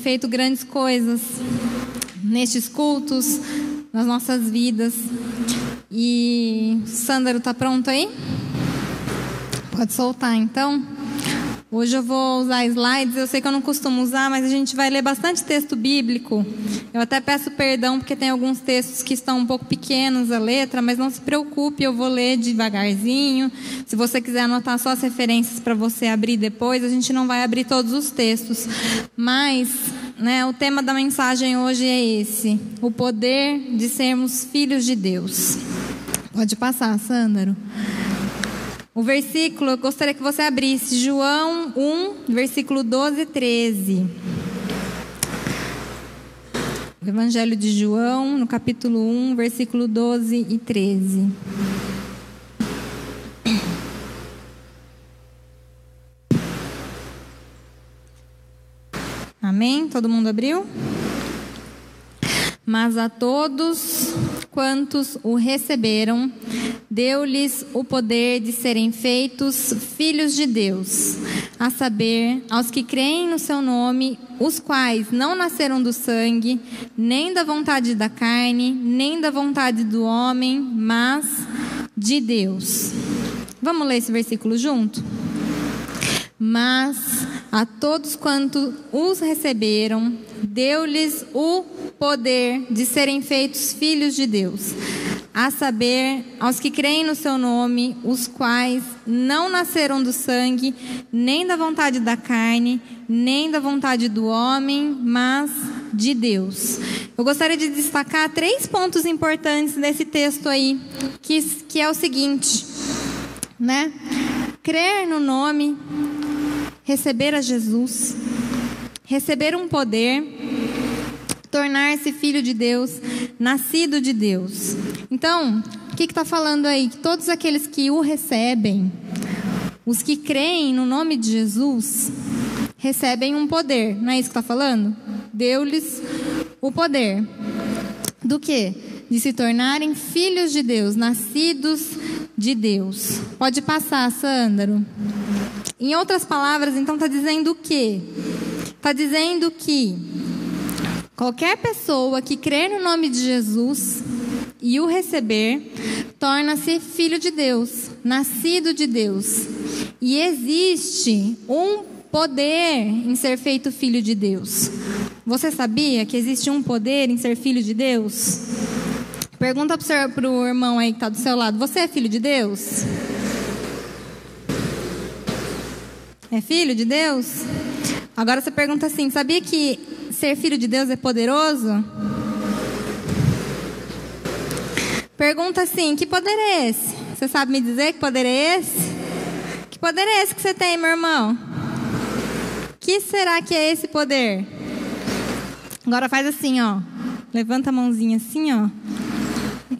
feito grandes coisas nestes cultos, nas nossas vidas. E Sândaro está pronto aí? Pode soltar então. Hoje eu vou usar slides, eu sei que eu não costumo usar, mas a gente vai ler bastante texto bíblico. Eu até peço perdão porque tem alguns textos que estão um pouco pequenos a letra, mas não se preocupe, eu vou ler devagarzinho. Se você quiser anotar só as referências para você abrir depois, a gente não vai abrir todos os textos. Mas né, o tema da mensagem hoje é esse: o poder de sermos filhos de Deus. Pode passar, Sândaro. O versículo, eu gostaria que você abrisse João 1, versículo 12 e 13. O Evangelho de João, no capítulo 1, versículo 12 e 13. Amém? Todo mundo abriu? Mas a todos quantos o receberam, deu-lhes o poder de serem feitos filhos de Deus, a saber, aos que creem no seu nome, os quais não nasceram do sangue, nem da vontade da carne, nem da vontade do homem, mas de Deus. Vamos ler esse versículo junto? Mas a todos quanto os receberam, deu-lhes o poder de serem feitos filhos de Deus, a saber, aos que creem no seu nome, os quais não nasceram do sangue, nem da vontade da carne, nem da vontade do homem, mas de Deus. Eu gostaria de destacar três pontos importantes desse texto aí, que, que é o seguinte, né? Crer no nome, receber a Jesus, receber um poder tornar-se filho de Deus, nascido de Deus. Então, o que está falando aí? Que todos aqueles que o recebem, os que creem no nome de Jesus, recebem um poder. Não é isso que está falando? Deu-lhes o poder. Do que? De se tornarem filhos de Deus, nascidos de Deus. Pode passar, Sândaro. Em outras palavras, então está dizendo o quê? Está dizendo que Qualquer pessoa que crer no nome de Jesus e o receber, torna-se filho de Deus, nascido de Deus. E existe um poder em ser feito filho de Deus. Você sabia que existe um poder em ser filho de Deus? Pergunta para o irmão aí que está do seu lado: Você é filho de Deus? É filho de Deus? Agora você pergunta assim: Sabia que ser filho de Deus é poderoso? Pergunta assim: que poder é esse? Você sabe me dizer que poder é esse? Que poder é esse que você tem, meu irmão? Que será que é esse poder? Agora faz assim, ó. Levanta a mãozinha assim, ó.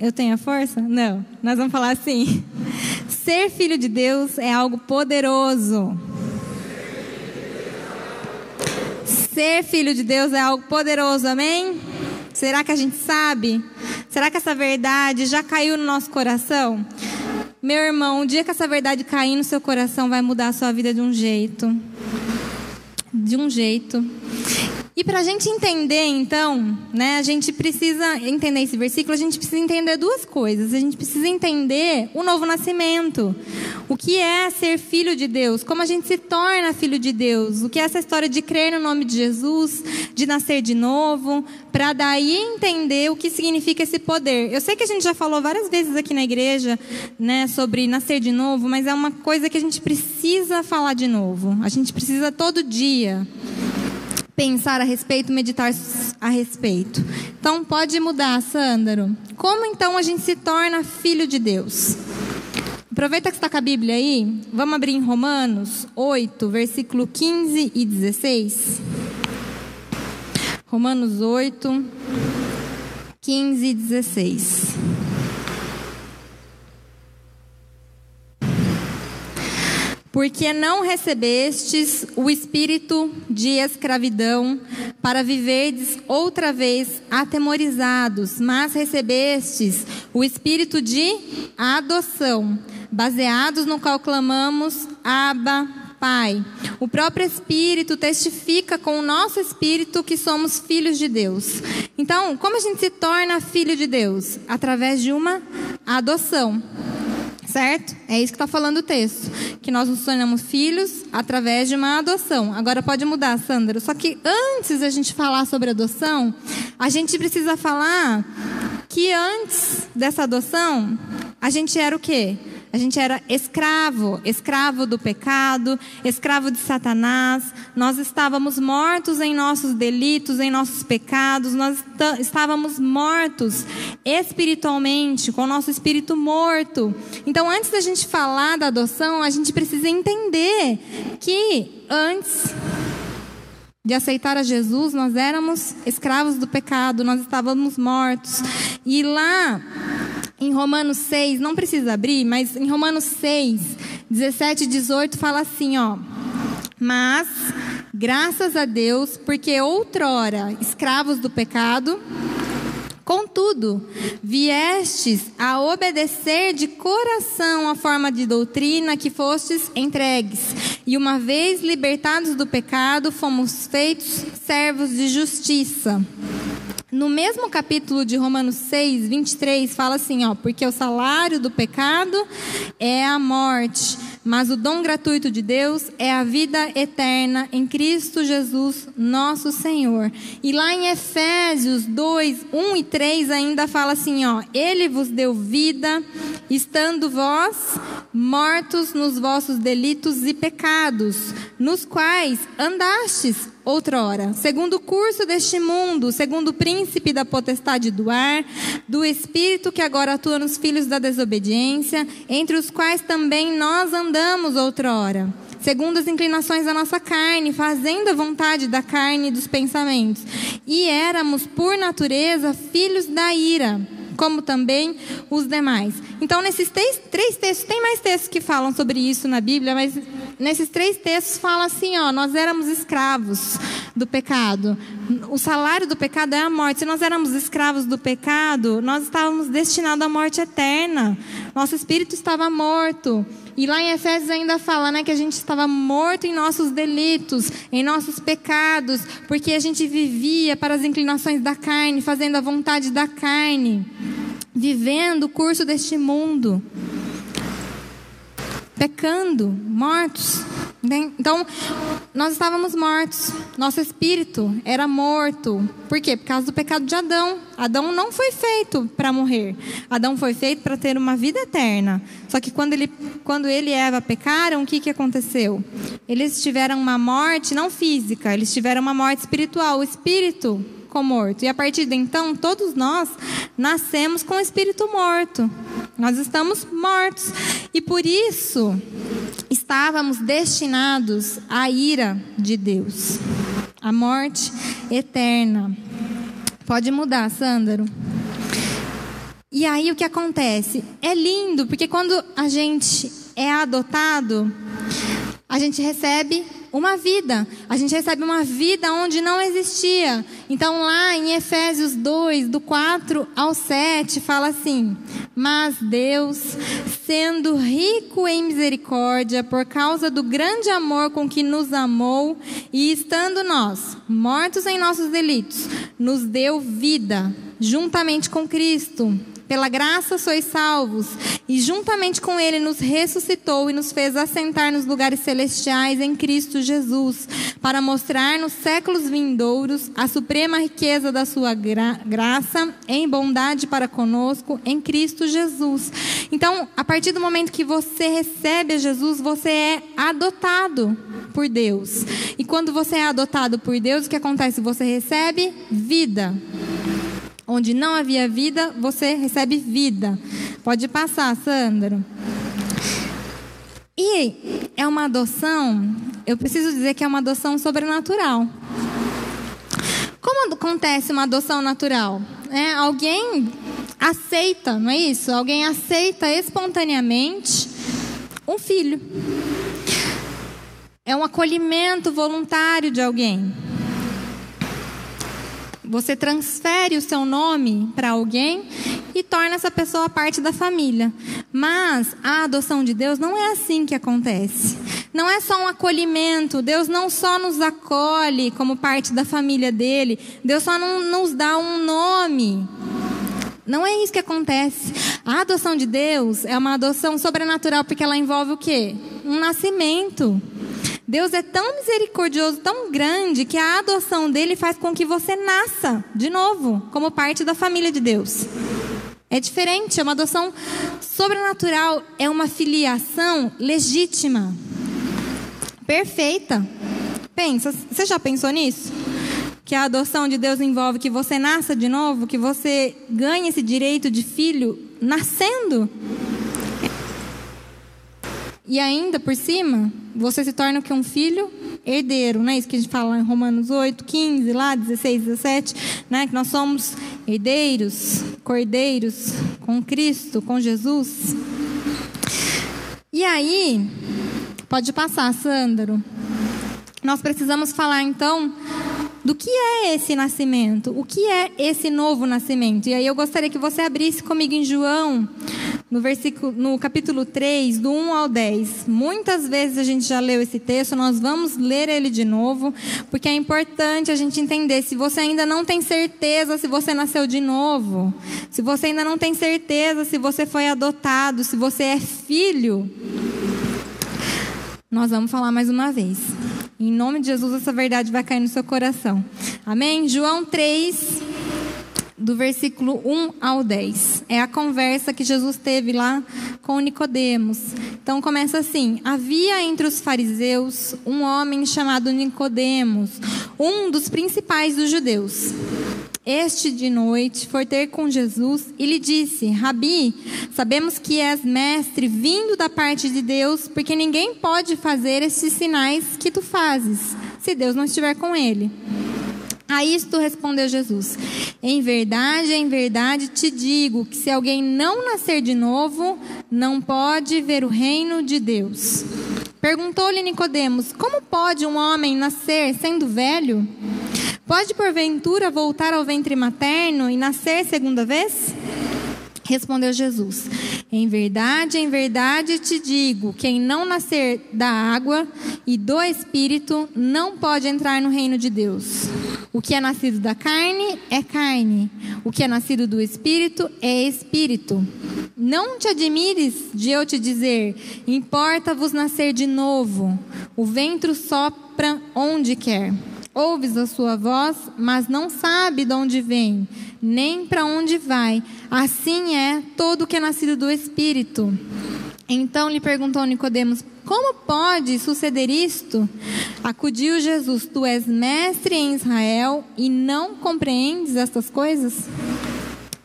Eu tenho a força? Não. Nós vamos falar assim. Ser filho de Deus é algo poderoso. Ser filho de Deus é algo poderoso, amém? Será que a gente sabe? Será que essa verdade já caiu no nosso coração? Meu irmão, o dia que essa verdade cair no seu coração, vai mudar a sua vida de um jeito. De um jeito. E para a gente entender, então, né, a gente precisa entender esse versículo, a gente precisa entender duas coisas. A gente precisa entender o novo nascimento. O que é ser filho de Deus? Como a gente se torna filho de Deus? O que é essa história de crer no nome de Jesus, de nascer de novo, para daí entender o que significa esse poder. Eu sei que a gente já falou várias vezes aqui na igreja, né, sobre nascer de novo, mas é uma coisa que a gente precisa falar de novo. A gente precisa todo dia pensar a respeito, meditar a respeito. Então pode mudar, Sândaro. Como então a gente se torna filho de Deus? Aproveita que está com a Bíblia aí, vamos abrir em Romanos 8, versículo 15 e 16. Romanos 8, 15 e 16. Porque não recebestes o espírito de escravidão para viverdes outra vez atemorizados, mas recebestes o espírito de adoção, baseados no qual clamamos Abba, Pai. O próprio Espírito testifica com o nosso espírito que somos filhos de Deus. Então, como a gente se torna filho de Deus? Através de uma adoção. Certo? É isso que está falando o texto. Que nós nos tornamos filhos através de uma adoção. Agora pode mudar, Sandra. Só que antes da gente falar sobre adoção, a gente precisa falar que antes dessa adoção, a gente era o quê? A gente era escravo, escravo do pecado, escravo de Satanás. Nós estávamos mortos em nossos delitos, em nossos pecados. Nós estávamos mortos espiritualmente, com o nosso espírito morto. Então, antes da gente falar da adoção, a gente precisa entender que antes de aceitar a Jesus, nós éramos escravos do pecado, nós estávamos mortos. E lá em Romanos 6, não precisa abrir, mas em Romanos 6, 17 e 18 fala assim, ó. Mas, graças a Deus, porque outrora escravos do pecado, Contudo, viestes a obedecer de coração a forma de doutrina que fostes entregues, e uma vez libertados do pecado, fomos feitos servos de justiça. No mesmo capítulo de Romanos 6, 23, fala assim, ó, porque o salário do pecado é a morte, mas o dom gratuito de Deus é a vida eterna em Cristo Jesus, nosso Senhor. E lá em Efésios 2, 1 e 3 ainda fala assim, ó, ele vos deu vida, estando vós mortos nos vossos delitos e pecados, nos quais andastes outrora, segundo o curso deste mundo, segundo o príncipe da potestade do ar, do espírito que agora atua nos filhos da desobediência, entre os quais também nós andamos outrora, segundo as inclinações da nossa carne, fazendo a vontade da carne e dos pensamentos. E éramos, por natureza, filhos da ira como também os demais. Então, nesses três, três textos, tem mais textos que falam sobre isso na Bíblia, mas nesses três textos fala assim: ó, nós éramos escravos do pecado. O salário do pecado é a morte. Se nós éramos escravos do pecado, nós estávamos destinados à morte eterna. Nosso espírito estava morto. E lá em Efésios ainda fala, né, que a gente estava morto em nossos delitos, em nossos pecados, porque a gente vivia para as inclinações da carne, fazendo a vontade da carne, vivendo o curso deste mundo, pecando, mortos. Então, nós estávamos mortos. Nosso espírito era morto. Por quê? Por causa do pecado de Adão. Adão não foi feito para morrer. Adão foi feito para ter uma vida eterna. Só que quando ele, quando ele e Eva pecaram, o que, que aconteceu? Eles tiveram uma morte não física, eles tiveram uma morte espiritual. O espírito ficou morto. E a partir de então, todos nós nascemos com o espírito morto. Nós estamos mortos. E por isso, estávamos destinados à ira de Deus, à morte eterna. Pode mudar, Sândaro. E aí o que acontece? É lindo, porque quando a gente é adotado, a gente recebe uma vida. A gente recebe uma vida onde não existia. Então, lá em Efésios 2, do 4 ao 7, fala assim: Mas Deus, sendo rico em misericórdia, por causa do grande amor com que nos amou, e estando nós mortos em nossos delitos, nos deu vida juntamente com Cristo pela graça sois salvos, e juntamente com Ele nos ressuscitou e nos fez assentar nos lugares celestiais em Cristo Jesus, para mostrar nos séculos vindouros a suprema riqueza da Sua gra graça em bondade para conosco em Cristo Jesus. Então, a partir do momento que você recebe a Jesus, você é adotado por Deus. E quando você é adotado por Deus, o que acontece? Você recebe vida. Onde não havia vida, você recebe vida. Pode passar, Sandro. E é uma adoção, eu preciso dizer que é uma adoção sobrenatural. Como acontece uma adoção natural? É, alguém aceita, não é isso? Alguém aceita espontaneamente um filho. É um acolhimento voluntário de alguém. Você transfere o seu nome para alguém e torna essa pessoa parte da família. Mas a adoção de Deus não é assim que acontece. Não é só um acolhimento. Deus não só nos acolhe como parte da família dele. Deus só não nos dá um nome. Não é isso que acontece. A adoção de Deus é uma adoção sobrenatural porque ela envolve o quê? Um nascimento. Deus é tão misericordioso, tão grande, que a adoção dele faz com que você nasça de novo, como parte da família de Deus. É diferente, é uma adoção sobrenatural, é uma filiação legítima perfeita. Pensa, você já pensou nisso? Que a adoção de Deus envolve que você nasça de novo, que você ganhe esse direito de filho nascendo. E ainda por cima, você se torna o que um filho herdeiro, não é isso que a gente fala em Romanos 8, 15, lá 16, 17, né? Que nós somos herdeiros, cordeiros com Cristo, com Jesus. E aí, Pode passar, Sândaro. Nós precisamos falar então do que é esse nascimento, o que é esse novo nascimento. E aí eu gostaria que você abrisse comigo em João, no versículo no capítulo 3, do 1 ao 10. Muitas vezes a gente já leu esse texto, nós vamos ler ele de novo, porque é importante a gente entender se você ainda não tem certeza se você nasceu de novo, se você ainda não tem certeza se você foi adotado, se você é filho, nós vamos falar mais uma vez. Em nome de Jesus, essa verdade vai cair no seu coração. Amém? João 3, do versículo 1 ao 10. É a conversa que Jesus teve lá com Nicodemos. Então começa assim: Havia entre os fariseus um homem chamado Nicodemos, um dos principais dos judeus. Este de noite foi ter com Jesus e lhe disse: Rabi, sabemos que és mestre vindo da parte de Deus, porque ninguém pode fazer estes sinais que tu fazes, se Deus não estiver com ele. A isto respondeu Jesus: Em verdade, em verdade te digo que se alguém não nascer de novo, não pode ver o reino de Deus. Perguntou-lhe Nicodemos: Como pode um homem nascer sendo velho? Pode porventura voltar ao ventre materno e nascer segunda vez? Respondeu Jesus: Em verdade, em verdade te digo: quem não nascer da água e do espírito não pode entrar no reino de Deus. O que é nascido da carne é carne, o que é nascido do espírito é espírito. Não te admires de eu te dizer: importa-vos nascer de novo. O vento sopra onde quer. Ouves a sua voz, mas não sabe de onde vem, nem para onde vai. Assim é todo que é nascido do Espírito. Então lhe perguntou Nicodemos: Como pode suceder isto? Acudiu Jesus: Tu és mestre em Israel e não compreendes estas coisas?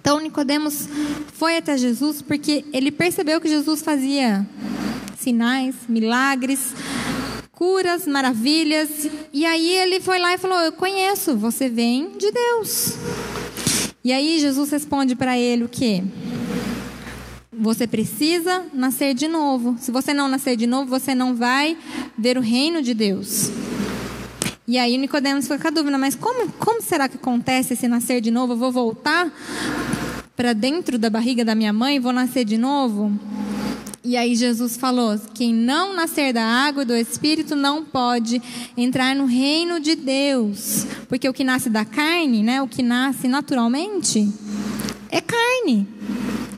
Então Nicodemos foi até Jesus porque ele percebeu que Jesus fazia sinais, milagres, curas, maravilhas. E aí ele foi lá e falou: Eu conheço, você vem de Deus. E aí Jesus responde para ele o quê? Você precisa nascer de novo. Se você não nascer de novo, você não vai ver o reino de Deus. E aí Nicodemos fica com a dúvida, mas como, como será que acontece esse nascer de novo? Eu vou voltar para dentro da barriga da minha mãe vou nascer de novo? E aí Jesus falou: quem não nascer da água e do Espírito não pode entrar no reino de Deus, porque o que nasce da carne, né, o que nasce naturalmente, é carne,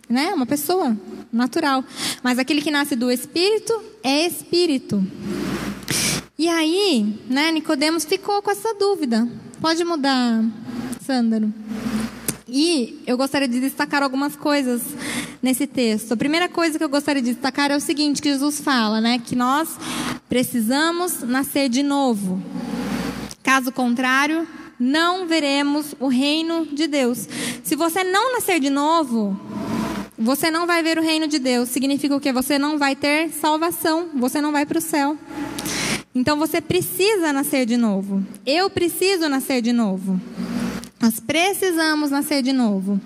né, uma pessoa natural. Mas aquele que nasce do Espírito é Espírito. E aí, né, Nicodemos ficou com essa dúvida. Pode mudar, Sândaro. E eu gostaria de destacar algumas coisas nesse texto. A primeira coisa que eu gostaria de destacar é o seguinte que Jesus fala, né, que nós precisamos nascer de novo. Caso contrário, não veremos o reino de Deus. Se você não nascer de novo, você não vai ver o reino de Deus. Significa o que? Você não vai ter salvação, você não vai para o céu. Então você precisa nascer de novo. Eu preciso nascer de novo. Nós precisamos nascer de novo.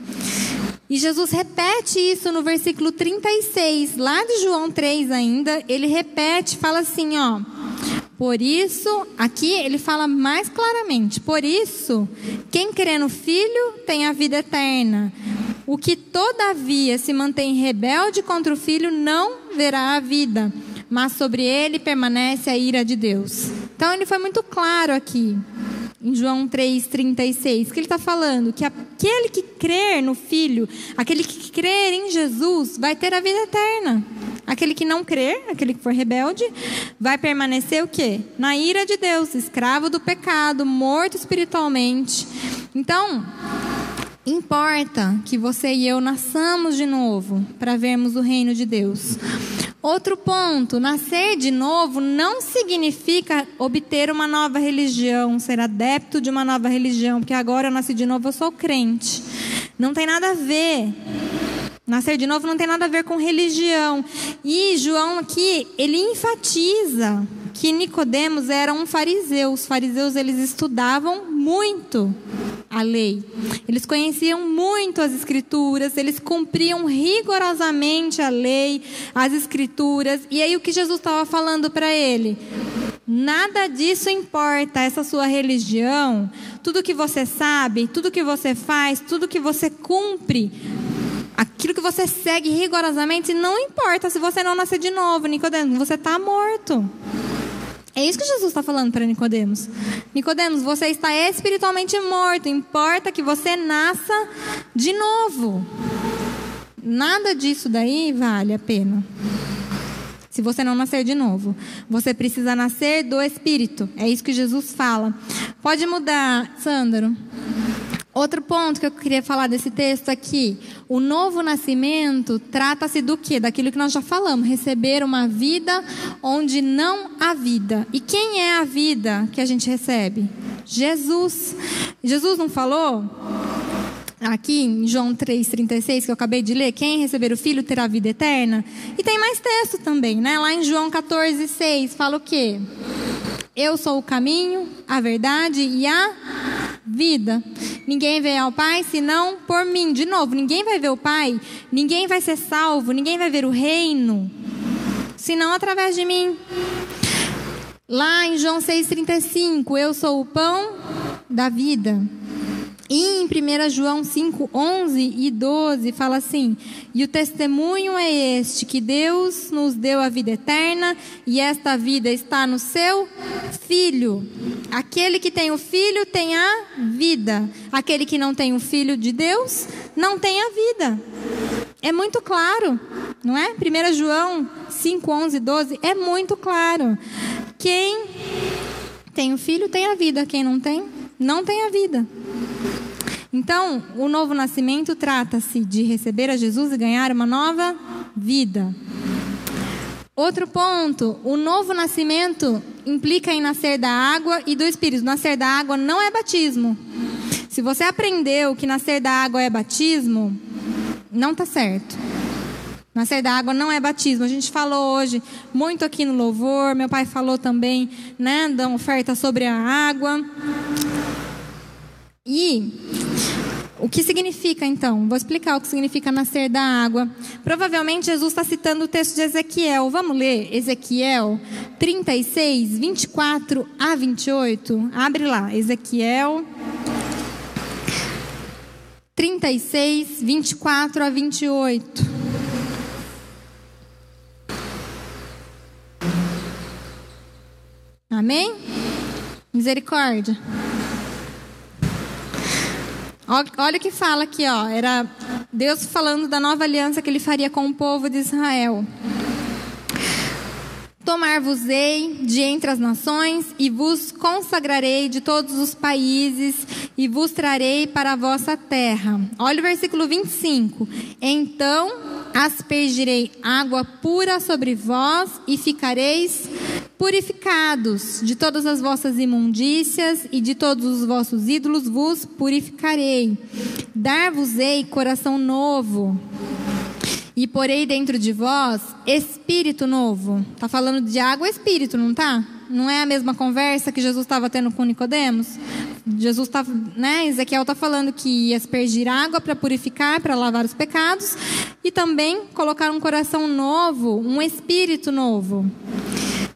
E Jesus repete isso no versículo 36, lá de João 3 ainda, ele repete, fala assim, ó: Por isso, aqui ele fala mais claramente: Por isso, quem crê no Filho tem a vida eterna. O que todavia se mantém rebelde contra o Filho não verá a vida, mas sobre ele permanece a ira de Deus. Então ele foi muito claro aqui em João 3,36, que ele está falando que aquele que crer no Filho, aquele que crer em Jesus, vai ter a vida eterna. Aquele que não crer, aquele que for rebelde, vai permanecer o quê? Na ira de Deus, escravo do pecado, morto espiritualmente. Então, importa que você e eu nasçamos de novo para vermos o reino de Deus. Outro ponto: nascer de novo não significa obter uma nova religião, ser adepto de uma nova religião, porque agora eu nasci de novo, eu sou crente. Não tem nada a ver. Nascer de novo não tem nada a ver com religião. E João aqui, ele enfatiza que Nicodemos era um fariseu. Os fariseus eles estudavam muito a lei. Eles conheciam muito as escrituras, eles cumpriam rigorosamente a lei, as escrituras. E aí o que Jesus estava falando para ele? Nada disso importa, essa sua religião, tudo que você sabe, tudo que você faz, tudo que você cumpre, aquilo que você segue rigorosamente, não importa se você não nascer de novo, Nicodemo, você está morto. É isso que Jesus está falando para Nicodemos. Nicodemos, você está espiritualmente morto. Importa que você nasça de novo. Nada disso daí vale a pena. Se você não nascer de novo, você precisa nascer do Espírito. É isso que Jesus fala. Pode mudar, Sandro. Outro ponto que eu queria falar desse texto aqui, o novo nascimento trata-se do que? Daquilo que nós já falamos, receber uma vida onde não há vida. E quem é a vida que a gente recebe? Jesus. Jesus não falou? Aqui em João 3,36, que eu acabei de ler, quem receber o Filho terá vida eterna. E tem mais texto também, né? Lá em João 14,6 fala o quê? Eu sou o caminho, a verdade e a vida. Ninguém vem ao Pai senão por mim. De novo, ninguém vai ver o Pai, ninguém vai ser salvo, ninguém vai ver o reino, senão através de mim. Lá em João 6,35, eu sou o pão da vida. E em 1 João 5, 11 e 12 fala assim: E o testemunho é este, que Deus nos deu a vida eterna, e esta vida está no seu Filho. Aquele que tem o Filho tem a vida. Aquele que não tem o Filho de Deus não tem a vida. É muito claro, não é? 1 João 5, 11 e 12 é muito claro. Quem tem o Filho tem a vida, quem não tem, não tem a vida. Então, o novo nascimento trata-se de receber a Jesus e ganhar uma nova vida. Outro ponto, o novo nascimento implica em nascer da água e do Espírito. Nascer da água não é batismo. Se você aprendeu que nascer da água é batismo, não está certo. Nascer da água não é batismo. A gente falou hoje muito aqui no louvor. Meu pai falou também, né, da oferta sobre a água. E o que significa então? Vou explicar o que significa nascer da água. Provavelmente Jesus está citando o texto de Ezequiel. Vamos ler Ezequiel 36, 24 a 28. Abre lá, Ezequiel 36, 24 a 28. Amém? Misericórdia. Olha o que fala aqui, ó. Era Deus falando da nova aliança que ele faria com o povo de Israel. Tomar-vos-ei de entre as nações e vos consagrarei de todos os países e vos trarei para a vossa terra. Olha o versículo 25. Então aspergirei água pura sobre vós e ficareis Purificados de todas as vossas imundícias e de todos os vossos ídolos vos purificarei. Dar-vos-ei coração novo. E porei dentro de vós espírito novo. Tá falando de água e espírito, não tá? Não é a mesma conversa que Jesus estava tendo com Nicodemos? Jesus está, né? Ezequiel está falando que ia aspergir água para purificar, para lavar os pecados e também colocar um coração novo, um espírito novo.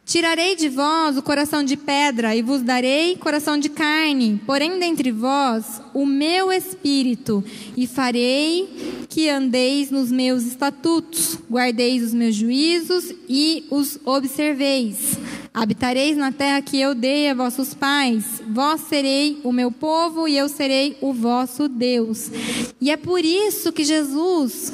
Tirarei de vós o coração de pedra e vos darei coração de carne, porém dentre vós o meu espírito, e farei que andeis nos meus estatutos, guardeis os meus juízos e os observeis. Habitareis na terra que eu dei a vossos pais. Vós serei o meu povo e eu serei o vosso Deus. E é por isso que Jesus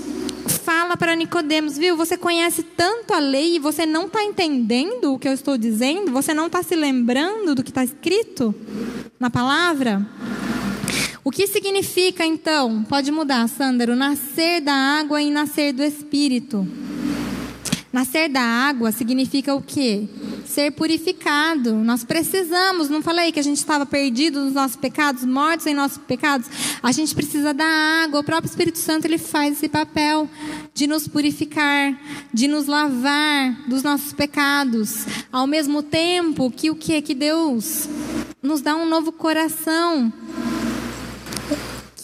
fala para Nicodemos, viu? Você conhece tanto a lei e você não está entendendo o que eu estou dizendo? Você não está se lembrando do que está escrito na palavra? O que significa então? Pode mudar, Sandro. Nascer da água e nascer do Espírito. Nascer da água significa o quê? Ser purificado. Nós precisamos, não falei que a gente estava perdido nos nossos pecados, mortos em nossos pecados? A gente precisa da água. O próprio Espírito Santo ele faz esse papel de nos purificar, de nos lavar dos nossos pecados. Ao mesmo tempo que o que? Que Deus nos dá um novo coração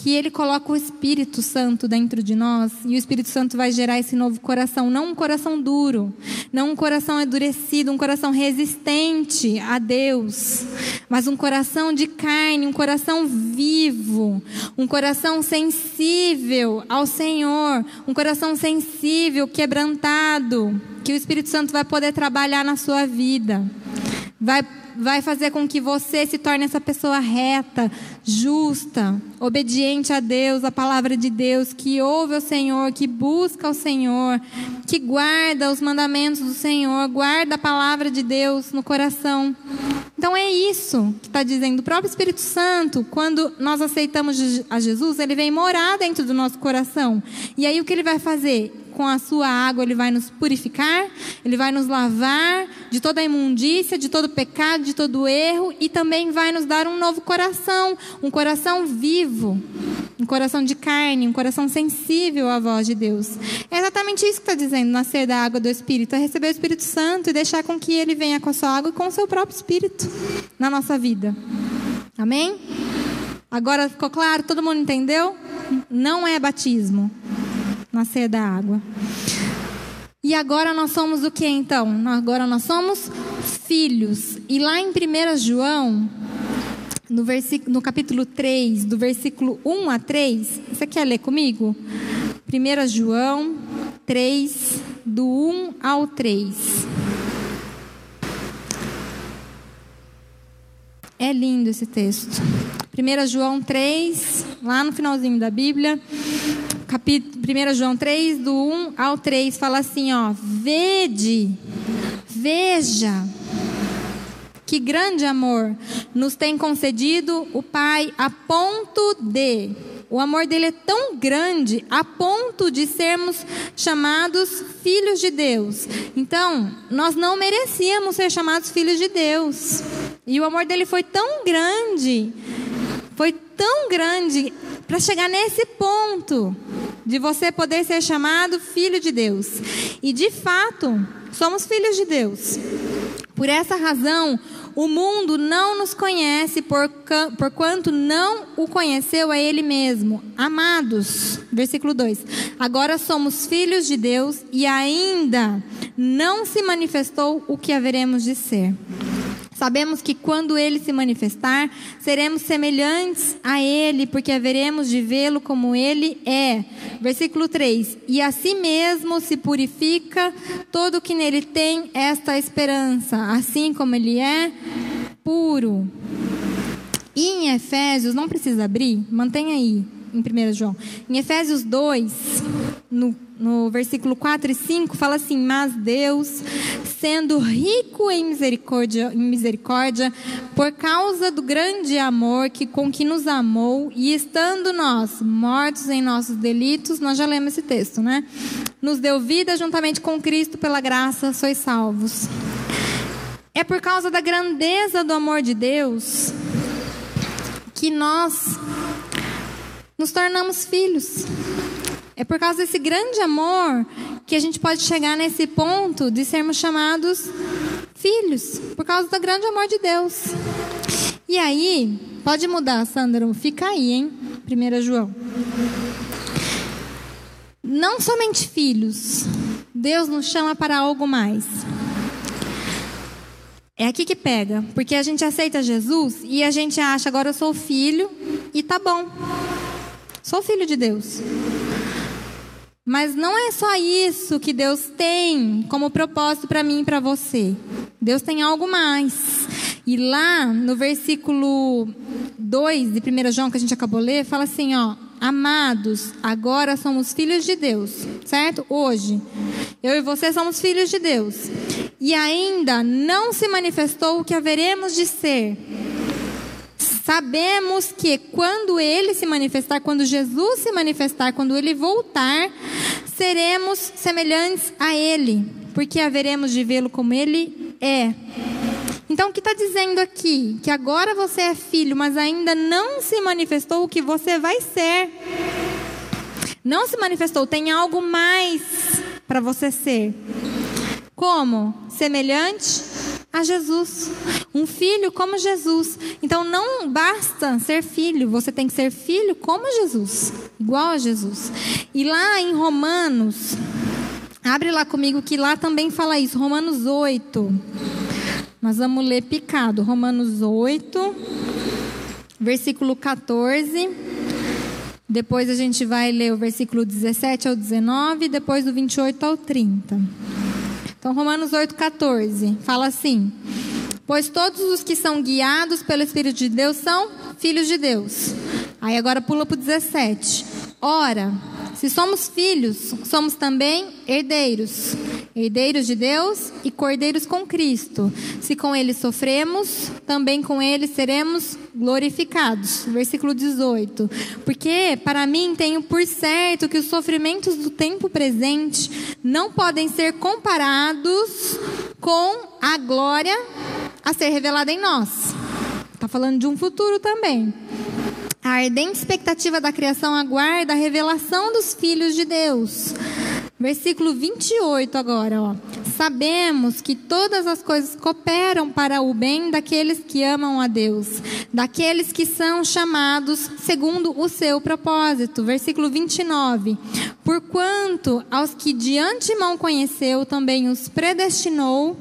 que Ele coloca o Espírito Santo dentro de nós e o Espírito Santo vai gerar esse novo coração, não um coração duro, não um coração endurecido, um coração resistente a Deus, mas um coração de carne, um coração vivo, um coração sensível ao Senhor, um coração sensível, quebrantado, que o Espírito Santo vai poder trabalhar na sua vida. Vai vai fazer com que você se torne essa pessoa reta, justa, obediente a Deus, a palavra de Deus, que ouve o Senhor, que busca o Senhor, que guarda os mandamentos do Senhor, guarda a palavra de Deus no coração. Então é isso que está dizendo. O próprio Espírito Santo, quando nós aceitamos a Jesus, ele vem morar dentro do nosso coração. E aí o que ele vai fazer? Com a sua água ele vai nos purificar, ele vai nos lavar de toda a imundícia, de todo pecado, de todo erro e também vai nos dar um novo coração, um coração vivo, um coração de carne, um coração sensível à voz de Deus. É exatamente isso que está dizendo, nascer da água do Espírito, é receber o Espírito Santo e deixar com que ele venha com a sua água e com o seu próprio Espírito na nossa vida. Amém? Agora ficou claro? Todo mundo entendeu? Não é batismo nascer da água. E agora nós somos o que então? Agora nós somos filhos. E lá em 1 João, no, no capítulo 3, do versículo 1 a 3, você quer ler comigo? 1 João 3, do 1 ao 3. É lindo esse texto. 1 João 3, lá no finalzinho da Bíblia, capítulo, 1 João 3, do 1 ao 3, fala assim: ó, vede, veja, que grande amor nos tem concedido o Pai a ponto de. O amor dele é tão grande a ponto de sermos chamados filhos de Deus. Então, nós não merecíamos ser chamados filhos de Deus. E o amor dele foi tão grande, foi tão grande para chegar nesse ponto de você poder ser chamado filho de Deus. E de fato, somos filhos de Deus. Por essa razão, o mundo não nos conhece por, por quanto não o conheceu a Ele mesmo. Amados, versículo 2: Agora somos filhos de Deus e ainda não se manifestou o que haveremos de ser. Sabemos que quando ele se manifestar, seremos semelhantes a ele, porque haveremos de vê-lo como ele é. Versículo 3: E a si mesmo se purifica todo que nele tem esta esperança, assim como ele é puro. E em Efésios, não precisa abrir, mantenha aí, em 1 João. Em Efésios 2, no, no versículo 4 e 5, fala assim: Mas Deus, sendo rico em misericórdia, em misericórdia, por causa do grande amor que com que nos amou, e estando nós mortos em nossos delitos, nós já lemos esse texto, né? Nos deu vida juntamente com Cristo, pela graça sois salvos. É por causa da grandeza do amor de Deus que nós nos tornamos filhos. É por causa desse grande amor que a gente pode chegar nesse ponto de sermos chamados filhos, por causa do grande amor de Deus. E aí, pode mudar, Sandro, fica aí, hein? 1 João. Não somente filhos, Deus nos chama para algo mais. É aqui que pega, porque a gente aceita Jesus e a gente acha, agora eu sou filho e tá bom. Sou filho de Deus. Mas não é só isso que Deus tem como propósito para mim e para você. Deus tem algo mais. E lá no versículo 2 de 1 João, que a gente acabou de ler, fala assim: ó, amados, agora somos filhos de Deus, certo? Hoje, eu e você somos filhos de Deus. E ainda não se manifestou o que haveremos de ser. Sabemos que quando ele se manifestar, quando Jesus se manifestar, quando ele voltar, seremos semelhantes a ele, porque haveremos de vê-lo como ele é. Então, o que está dizendo aqui? Que agora você é filho, mas ainda não se manifestou o que você vai ser. Não se manifestou, tem algo mais para você ser. Como? Semelhante a Jesus. Um filho como Jesus. Então não basta ser filho, você tem que ser filho como Jesus, igual a Jesus. E lá em Romanos, abre lá comigo que lá também fala isso, Romanos 8. Nós vamos ler picado, Romanos 8, versículo 14. Depois a gente vai ler o versículo 17 ao 19, depois do 28 ao 30. Então, Romanos 8, 14, fala assim: Pois todos os que são guiados pelo Espírito de Deus são filhos de Deus. Aí agora pula para o 17. Ora, se somos filhos, somos também herdeiros. Herdeiros de Deus e cordeiros com Cristo. Se com ele sofremos, também com ele seremos glorificados. Versículo 18. Porque para mim tenho por certo que os sofrimentos do tempo presente não podem ser comparados com a glória a ser revelada em nós. Está falando de um futuro também. A ardente expectativa da criação aguarda a revelação dos filhos de Deus. Versículo 28 agora, ó. Sabemos que todas as coisas cooperam para o bem daqueles que amam a Deus, daqueles que são chamados segundo o seu propósito. Versículo 29. Porquanto aos que de antemão conheceu, também os predestinou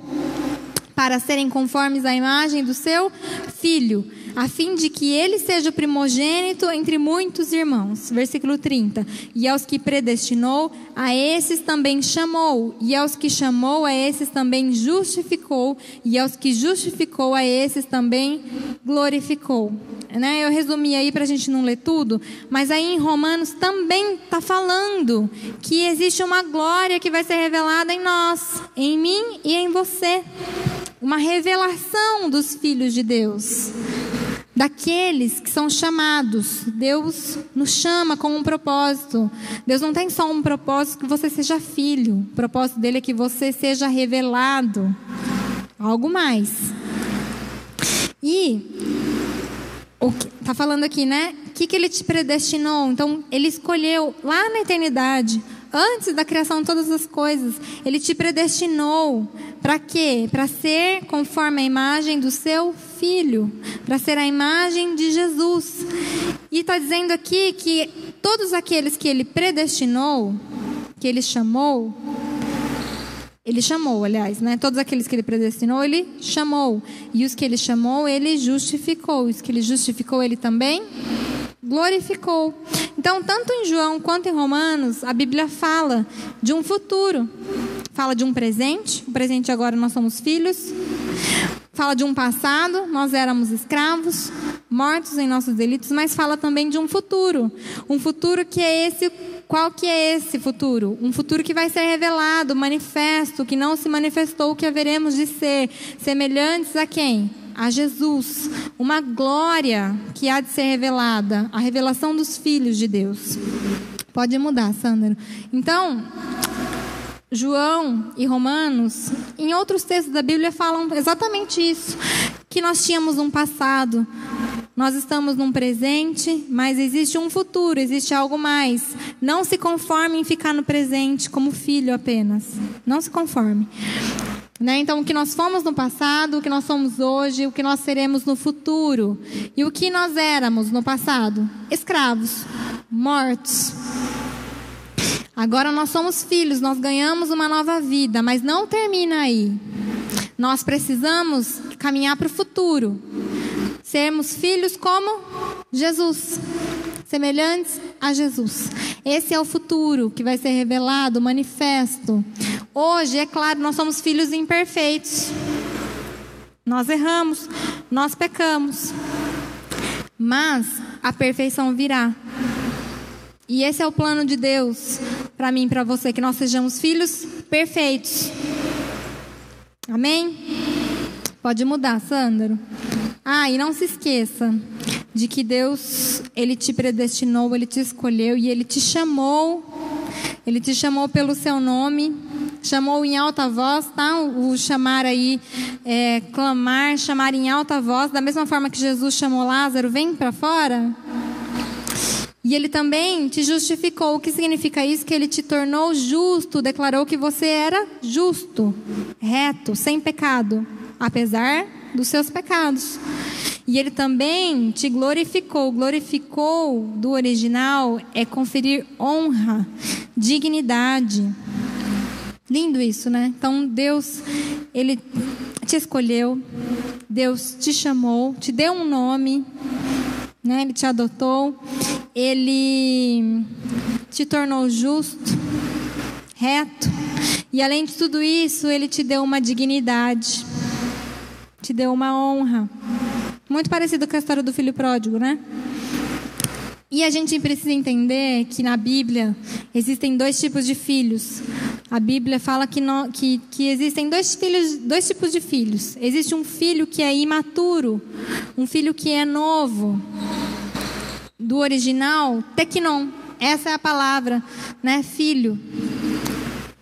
para serem conformes à imagem do seu filho a fim de que ele seja o primogênito entre muitos irmãos. Versículo 30. E aos que predestinou, a esses também chamou, e aos que chamou, a esses também justificou, e aos que justificou, a esses também glorificou. Né? Eu resumi aí para a gente não ler tudo, mas aí em Romanos também está falando que existe uma glória que vai ser revelada em nós, em mim e em você. Uma revelação dos filhos de Deus daqueles que são chamados. Deus nos chama com um propósito. Deus não tem só um propósito que você seja filho. O propósito dele é que você seja revelado. Algo mais. E o que tá falando aqui, né? O que, que ele te predestinou? Então, ele escolheu lá na eternidade antes da criação de todas as coisas. Ele te predestinou para quê? Para ser conforme a imagem do seu filho, para ser a imagem de Jesus. E está dizendo aqui que todos aqueles que ele predestinou, que ele chamou, ele chamou, aliás, né? Todos aqueles que ele predestinou, ele chamou. E os que ele chamou, ele justificou. Os que ele justificou, ele também glorificou. Então, tanto em João quanto em Romanos, a Bíblia fala de um futuro. Fala de um presente, o presente agora nós somos filhos. Fala de um passado, nós éramos escravos, mortos em nossos delitos, mas fala também de um futuro. Um futuro que é esse, qual que é esse futuro? Um futuro que vai ser revelado, manifesto, que não se manifestou, que haveremos de ser semelhantes a quem? A Jesus, uma glória que há de ser revelada, a revelação dos filhos de Deus. Pode mudar, Sandra. Então, João e Romanos, em outros textos da Bíblia falam exatamente isso, que nós tínhamos um passado, nós estamos num presente, mas existe um futuro, existe algo mais. Não se conforme em ficar no presente como filho apenas. Não se conforme. Né? Então, o que nós fomos no passado, o que nós somos hoje, o que nós seremos no futuro. E o que nós éramos no passado? Escravos, mortos. Agora nós somos filhos, nós ganhamos uma nova vida, mas não termina aí. Nós precisamos caminhar para o futuro. Sermos filhos como Jesus, semelhantes a Jesus. Esse é o futuro que vai ser revelado, manifesto. Hoje, é claro, nós somos filhos imperfeitos. Nós erramos, nós pecamos. Mas a perfeição virá. E esse é o plano de Deus para mim e para você, que nós sejamos filhos perfeitos. Amém? Pode mudar, Sandro. Ah, e não se esqueça de que Deus, ele te predestinou, ele te escolheu e ele te chamou. Ele te chamou pelo seu nome, chamou em alta voz, tá? O chamar aí, é, clamar, chamar em alta voz, da mesma forma que Jesus chamou Lázaro, vem para fora. E ele também te justificou. O que significa isso? Que ele te tornou justo, declarou que você era justo, reto, sem pecado, apesar dos seus pecados. E ele também te glorificou. Glorificou do original é conferir honra, dignidade. Lindo isso, né? Então Deus, ele te escolheu, Deus te chamou, te deu um nome, né? Ele te adotou, ele te tornou justo, reto, e além de tudo isso, ele te deu uma dignidade, te deu uma honra. Muito parecido com a história do filho pródigo, né? E a gente precisa entender que na Bíblia existem dois tipos de filhos. A Bíblia fala que, no, que, que existem dois, filhos, dois tipos de filhos. Existe um filho que é imaturo, um filho que é novo. Do original, teknon. Essa é a palavra, né? Filho.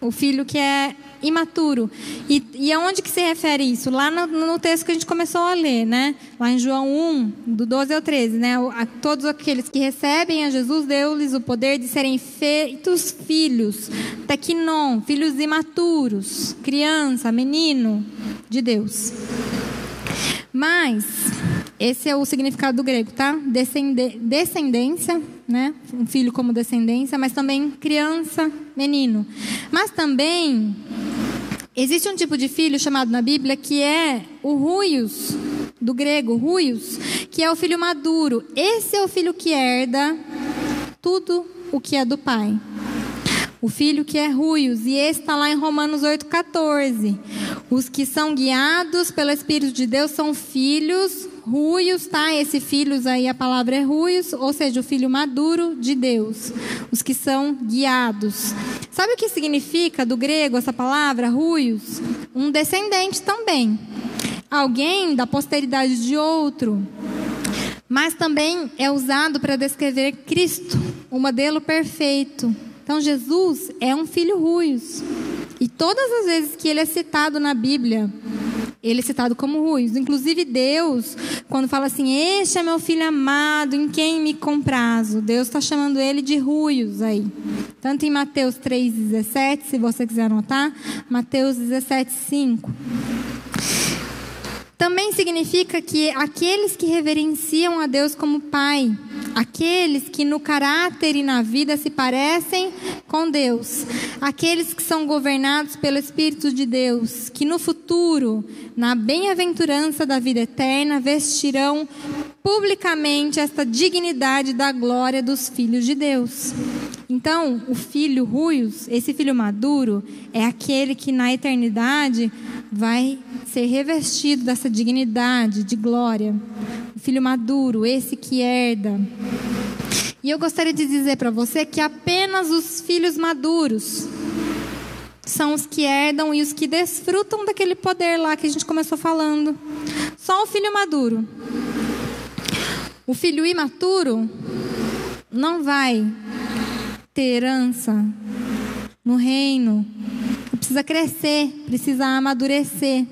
O filho que é imaturo. E, e aonde que se refere isso? Lá no, no, texto que a gente começou a ler, né? Lá em João 1, do 12 ao 13, né? A, todos aqueles que recebem a Jesus, deu-lhes o poder de serem feitos filhos, tequinon, filhos imaturos, criança, menino de Deus. Mas, esse é o significado do grego, tá? Descende, descendência, né? Um filho como descendência, mas também criança, menino. Mas também Existe um tipo de filho chamado na Bíblia que é o ruios, do grego ruios, que é o filho maduro. Esse é o filho que herda tudo o que é do pai. O filho que é ruios, e esse está lá em Romanos 8,14. Os que são guiados pelo Espírito de Deus são filhos ruios, tá? Esse filhos aí, a palavra é ruios, ou seja, o filho maduro de Deus. Os que são guiados. Sabe o que significa do grego essa palavra, ruios? Um descendente também. Alguém da posteridade de outro. Mas também é usado para descrever Cristo, o modelo perfeito. Então Jesus é um filho ruios. E todas as vezes que ele é citado na Bíblia, ele é citado como ruios. Inclusive Deus, quando fala assim, este é meu filho amado, em quem me comprazo. Deus está chamando ele de ruios aí. Tanto em Mateus 3,17, se você quiser anotar, Mateus 17, 5. Também significa que aqueles que reverenciam a Deus como Pai, aqueles que no caráter e na vida se parecem com Deus, aqueles que são governados pelo Espírito de Deus, que no futuro, na bem-aventurança da vida eterna, vestirão publicamente esta dignidade da glória dos filhos de Deus. Então, o filho ruios, esse filho maduro, é aquele que na eternidade vai ser revestido dessa dignidade de glória. O filho maduro, esse que herda. E eu gostaria de dizer para você que apenas os filhos maduros são os que herdam e os que desfrutam daquele poder lá que a gente começou falando. Só o filho maduro. O filho imaturo não vai ter herança no reino. Precisa crescer, precisa amadurecer.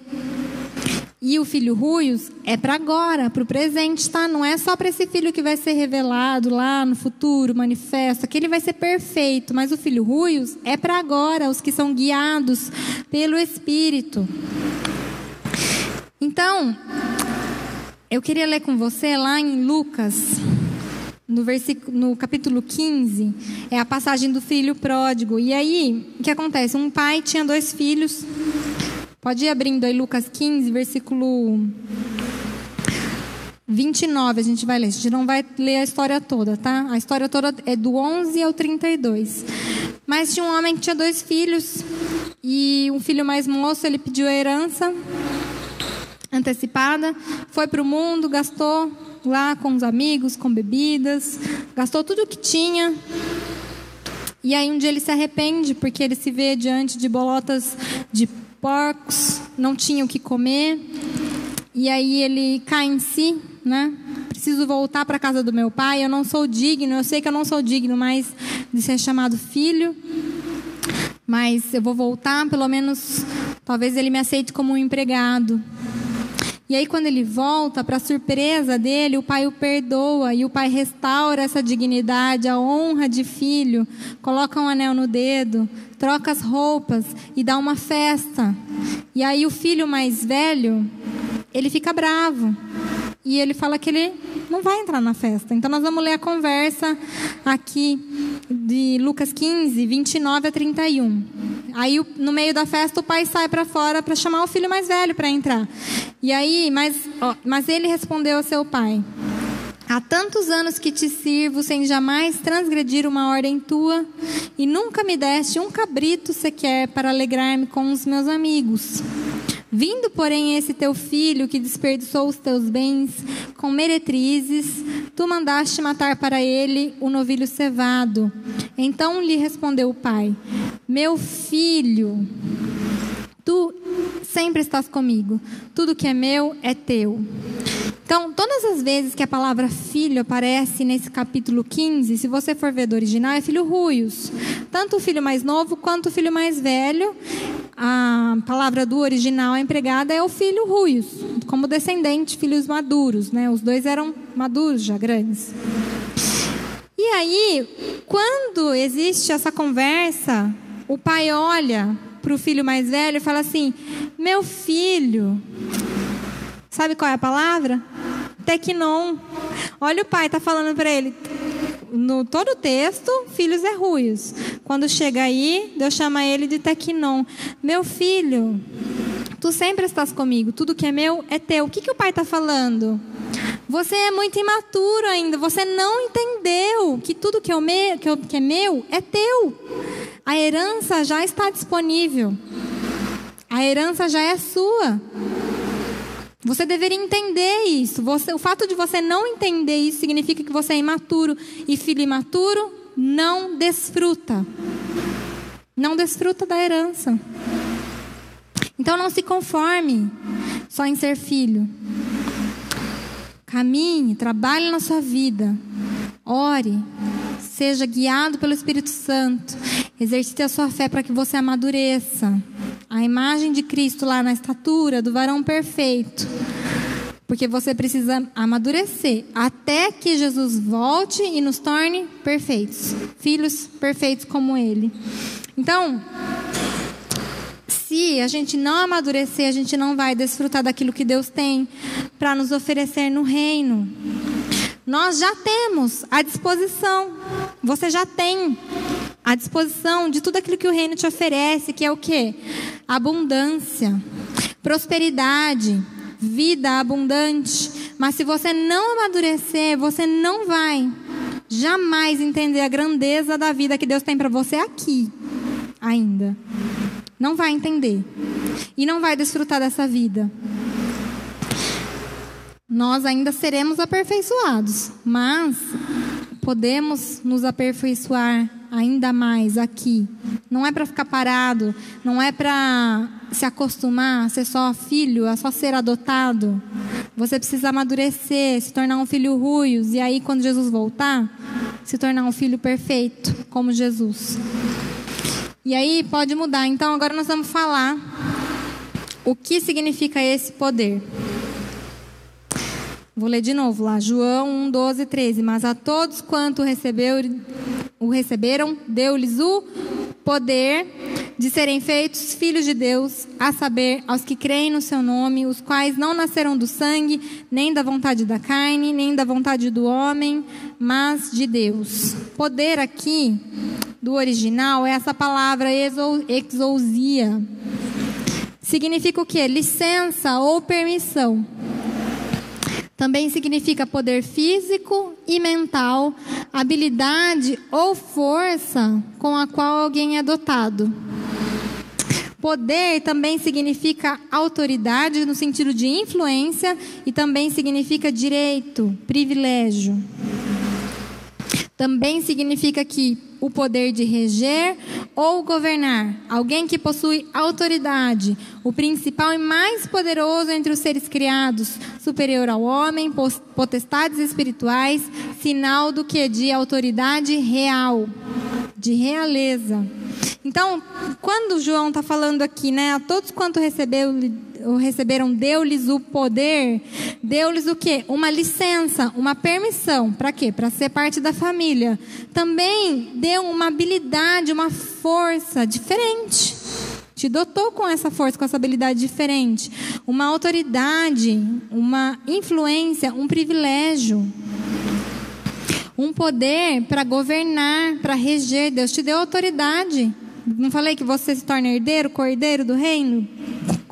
E o filho ruios é para agora, para o presente, tá? Não é só para esse filho que vai ser revelado lá no futuro, manifesto. Aquele vai ser perfeito, mas o filho ruios é para agora, os que são guiados pelo Espírito. Então, eu queria ler com você lá em Lucas no, versículo, no capítulo 15, é a passagem do filho pródigo. E aí, o que acontece? Um pai tinha dois filhos. Pode ir abrindo aí Lucas 15, versículo 29, a gente vai ler. A gente não vai ler a história toda, tá? A história toda é do 11 ao 32. Mas tinha um homem que tinha dois filhos. E um filho mais moço, ele pediu a herança antecipada, foi para o mundo, gastou lá com os amigos, com bebidas, gastou tudo o que tinha. E aí um dia ele se arrepende porque ele se vê diante de bolotas de porcos, não tinha o que comer. E aí ele cai em si, né? Preciso voltar para a casa do meu pai, eu não sou digno, eu sei que eu não sou digno mais de ser chamado filho. Mas eu vou voltar, pelo menos talvez ele me aceite como um empregado. E aí, quando ele volta, para surpresa dele, o pai o perdoa e o pai restaura essa dignidade, a honra de filho, coloca um anel no dedo, troca as roupas e dá uma festa. E aí, o filho mais velho, ele fica bravo e ele fala que ele não vai entrar na festa. Então, nós vamos ler a conversa aqui de Lucas 15, 29 a 31. Aí, no meio da festa, o pai sai para fora para chamar o filho mais velho para entrar. E aí, mas, mas ele respondeu ao seu pai: Há tantos anos que te sirvo sem jamais transgredir uma ordem tua, e nunca me deste um cabrito sequer para alegrar-me com os meus amigos. Vindo, porém, esse teu filho que desperdiçou os teus bens com meretrizes, tu mandaste matar para ele o novilho cevado. Então lhe respondeu o pai: Meu filho, tu sempre estás comigo, tudo que é meu é teu. Então, todas as vezes que a palavra filho aparece nesse capítulo 15, se você for ver do original, é filho ruios. Tanto o filho mais novo quanto o filho mais velho. A palavra do original empregada é o filho ruios, como descendente, filhos maduros. Né? Os dois eram maduros, já grandes. E aí, quando existe essa conversa, o pai olha para o filho mais velho e fala assim: Meu filho, sabe qual é a palavra? Tecnon. Olha o pai está falando para ele. No todo o texto, filhos é ruios. Quando chega aí, Deus chama ele de Tecnon. Meu filho, tu sempre estás comigo. Tudo que é meu é teu. O que, que o pai está falando? Você é muito imaturo ainda. Você não entendeu que tudo que, eu me, que, eu, que é meu é teu. A herança já está disponível. A herança já é sua. Você deveria entender isso. Você, o fato de você não entender isso significa que você é imaturo. E filho imaturo não desfruta. Não desfruta da herança. Então não se conforme só em ser filho. Caminhe, trabalhe na sua vida. Ore, seja guiado pelo Espírito Santo. Exercite a sua fé para que você amadureça a imagem de Cristo lá na estatura do varão perfeito. Porque você precisa amadurecer até que Jesus volte e nos torne perfeitos, filhos perfeitos como Ele. Então, se a gente não amadurecer, a gente não vai desfrutar daquilo que Deus tem para nos oferecer no reino. Nós já temos à disposição, você já tem à disposição de tudo aquilo que o reino te oferece, que é o que? Abundância, prosperidade, vida abundante. Mas se você não amadurecer, você não vai jamais entender a grandeza da vida que Deus tem para você aqui, ainda. Não vai entender. E não vai desfrutar dessa vida. Nós ainda seremos aperfeiçoados, mas podemos nos aperfeiçoar ainda mais aqui. Não é para ficar parado, não é para se acostumar a ser só filho, a só ser adotado. Você precisa amadurecer, se tornar um filho ruios, e aí, quando Jesus voltar, se tornar um filho perfeito, como Jesus. E aí pode mudar. Então, agora nós vamos falar o que significa esse poder. Vou ler de novo lá, João 1, 12, 13. Mas a todos quanto recebeu, o receberam, deu-lhes o poder de serem feitos filhos de Deus, a saber, aos que creem no seu nome, os quais não nasceram do sangue, nem da vontade da carne, nem da vontade do homem, mas de Deus. Poder aqui, do original, é essa palavra exousia. Significa o quê? Licença ou permissão. Também significa poder físico e mental, habilidade ou força com a qual alguém é dotado. Poder também significa autoridade no sentido de influência e também significa direito, privilégio. Também significa que o poder de reger ou governar, alguém que possui autoridade, o principal e mais poderoso entre os seres criados, superior ao homem, potestades espirituais, sinal do que de autoridade real, de realeza. Então, quando João está falando aqui, né, a todos quanto recebeu, receberam, deu-lhes o poder, deu-lhes o quê? Uma licença, uma permissão. Para quê? Para ser parte da família. Também deu uma habilidade, uma força diferente. Te dotou com essa força, com essa habilidade diferente. Uma autoridade, uma influência, um privilégio um poder para governar, para reger. Deus te deu autoridade. Não falei que você se torna herdeiro, cordeiro do reino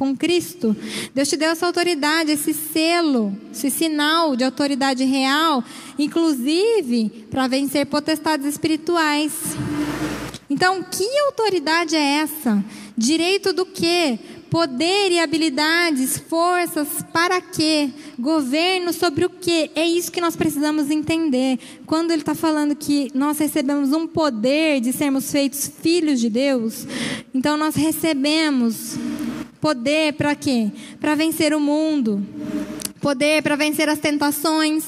com Cristo? Deus te deu essa autoridade, esse selo, esse sinal de autoridade real, inclusive para vencer potestades espirituais. Então, que autoridade é essa? Direito do quê? Poder e habilidades, forças, para quê? Governo sobre o quê? É isso que nós precisamos entender. Quando ele está falando que nós recebemos um poder de sermos feitos filhos de Deus, então nós recebemos poder para quê? Para vencer o mundo, poder para vencer as tentações,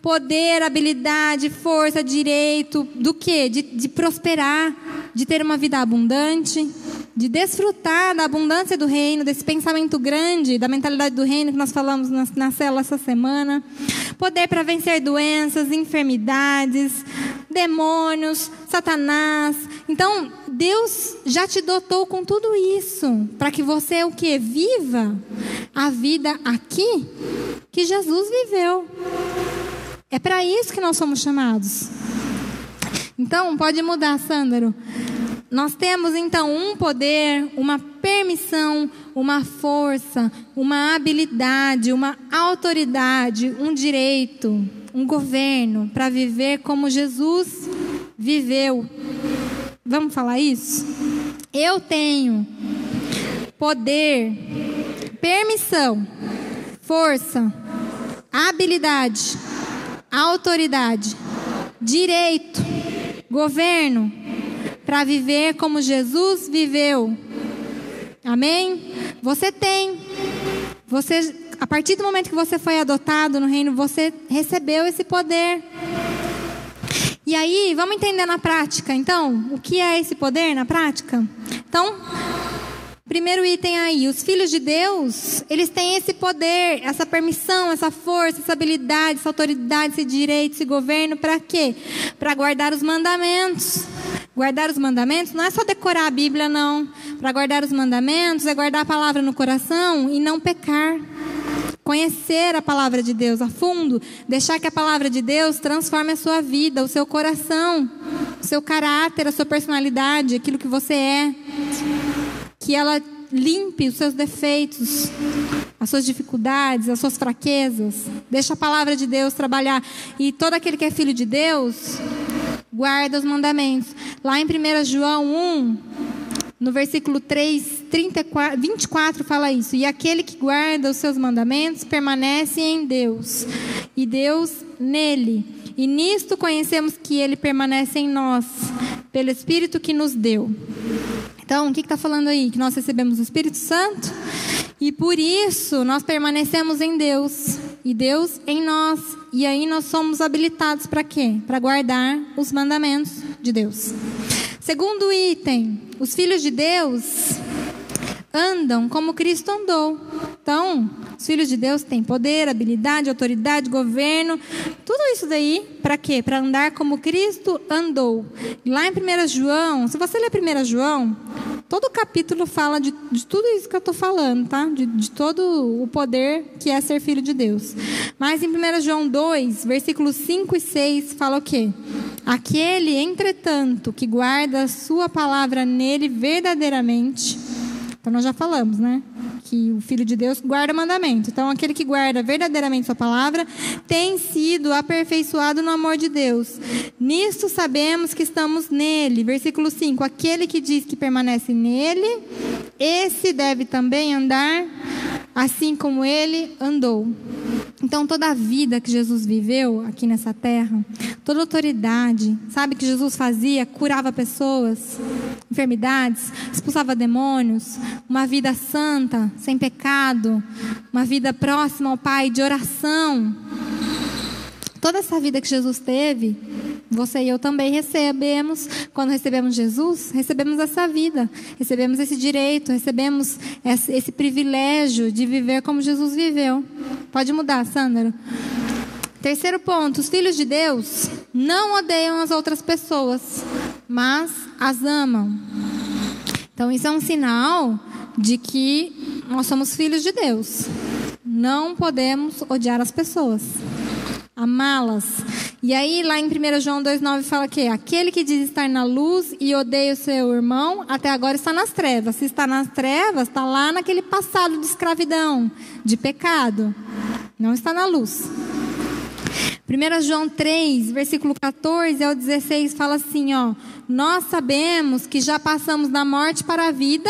poder, habilidade, força, direito, do que? De, de prosperar, de ter uma vida abundante de desfrutar da abundância do reino, desse pensamento grande, da mentalidade do reino que nós falamos na, na célula essa semana. Poder para vencer doenças, enfermidades, demônios, Satanás. Então, Deus já te dotou com tudo isso para que você o que viva a vida aqui que Jesus viveu. É para isso que nós somos chamados. Então, pode mudar, Sândaro. Nós temos então um poder, uma permissão, uma força, uma habilidade, uma autoridade, um direito, um governo para viver como Jesus viveu. Vamos falar isso? Eu tenho poder, permissão, força, habilidade, autoridade, direito, governo para viver como Jesus viveu. Amém? Você tem. Você, a partir do momento que você foi adotado no reino, você recebeu esse poder. E aí, vamos entender na prática, então, o que é esse poder na prática? Então, primeiro item aí, os filhos de Deus, eles têm esse poder, essa permissão, essa força, essa habilidade, essa autoridade, esse direito, esse governo, para quê? Para guardar os mandamentos. Guardar os mandamentos não é só decorar a Bíblia, não. Para guardar os mandamentos é guardar a palavra no coração e não pecar. Conhecer a palavra de Deus a fundo, deixar que a palavra de Deus transforme a sua vida, o seu coração, o seu caráter, a sua personalidade, aquilo que você é. Que ela limpe os seus defeitos, as suas dificuldades, as suas fraquezas. Deixa a palavra de Deus trabalhar. E todo aquele que é filho de Deus, guarda os mandamentos. Lá em 1 João 1, no versículo 3, 34, 24, fala isso. E aquele que guarda os seus mandamentos permanece em Deus, e Deus nele. E nisto conhecemos que ele permanece em nós, pelo Espírito que nos deu. Então, o que está falando aí? Que nós recebemos o Espírito Santo e por isso nós permanecemos em Deus e Deus em nós. E aí nós somos habilitados para quê? Para guardar os mandamentos de Deus. Segundo item, os filhos de Deus andam como Cristo andou. Então, os filhos de Deus têm poder, habilidade, autoridade, governo, tudo isso daí para quê? Para andar como Cristo andou. Lá em 1 João, se você ler 1 João, todo o capítulo fala de, de tudo isso que eu estou falando, tá? De, de, todo o poder que é ser filho de Deus. Mas em 1 João 2, versículos 5 e 6, fala o quê? Aquele, entretanto, que guarda a sua palavra nele verdadeiramente. Então nós já falamos, né? que o Filho de Deus guarda mandamento. Então, aquele que guarda verdadeiramente Sua palavra tem sido aperfeiçoado no amor de Deus. Nisto sabemos que estamos nele. Versículo 5: Aquele que diz que permanece nele, esse deve também andar assim como ele andou. Então, toda a vida que Jesus viveu aqui nessa terra, toda autoridade, sabe, que Jesus fazia, curava pessoas, enfermidades, expulsava demônios, uma vida santa, sem pecado, uma vida próxima ao Pai, de oração. Toda essa vida que Jesus teve, você e eu também recebemos, quando recebemos Jesus, recebemos essa vida, recebemos esse direito, recebemos esse, privilégio de viver como Jesus viveu. Pode mudar, Sandra. Terceiro ponto: os filhos de Deus não odeiam as outras pessoas, mas as amam. Então, isso é um sinal de que nós somos filhos de Deus. Não podemos odiar as pessoas amá-las. E aí, lá em 1 João 2,9 fala que aquele que diz estar na luz e odeia o seu irmão, até agora está nas trevas. Se está nas trevas, está lá naquele passado de escravidão, de pecado. Não está na luz. 1 João 3, versículo 14 ao 16 fala assim, ó: Nós sabemos que já passamos da morte para a vida,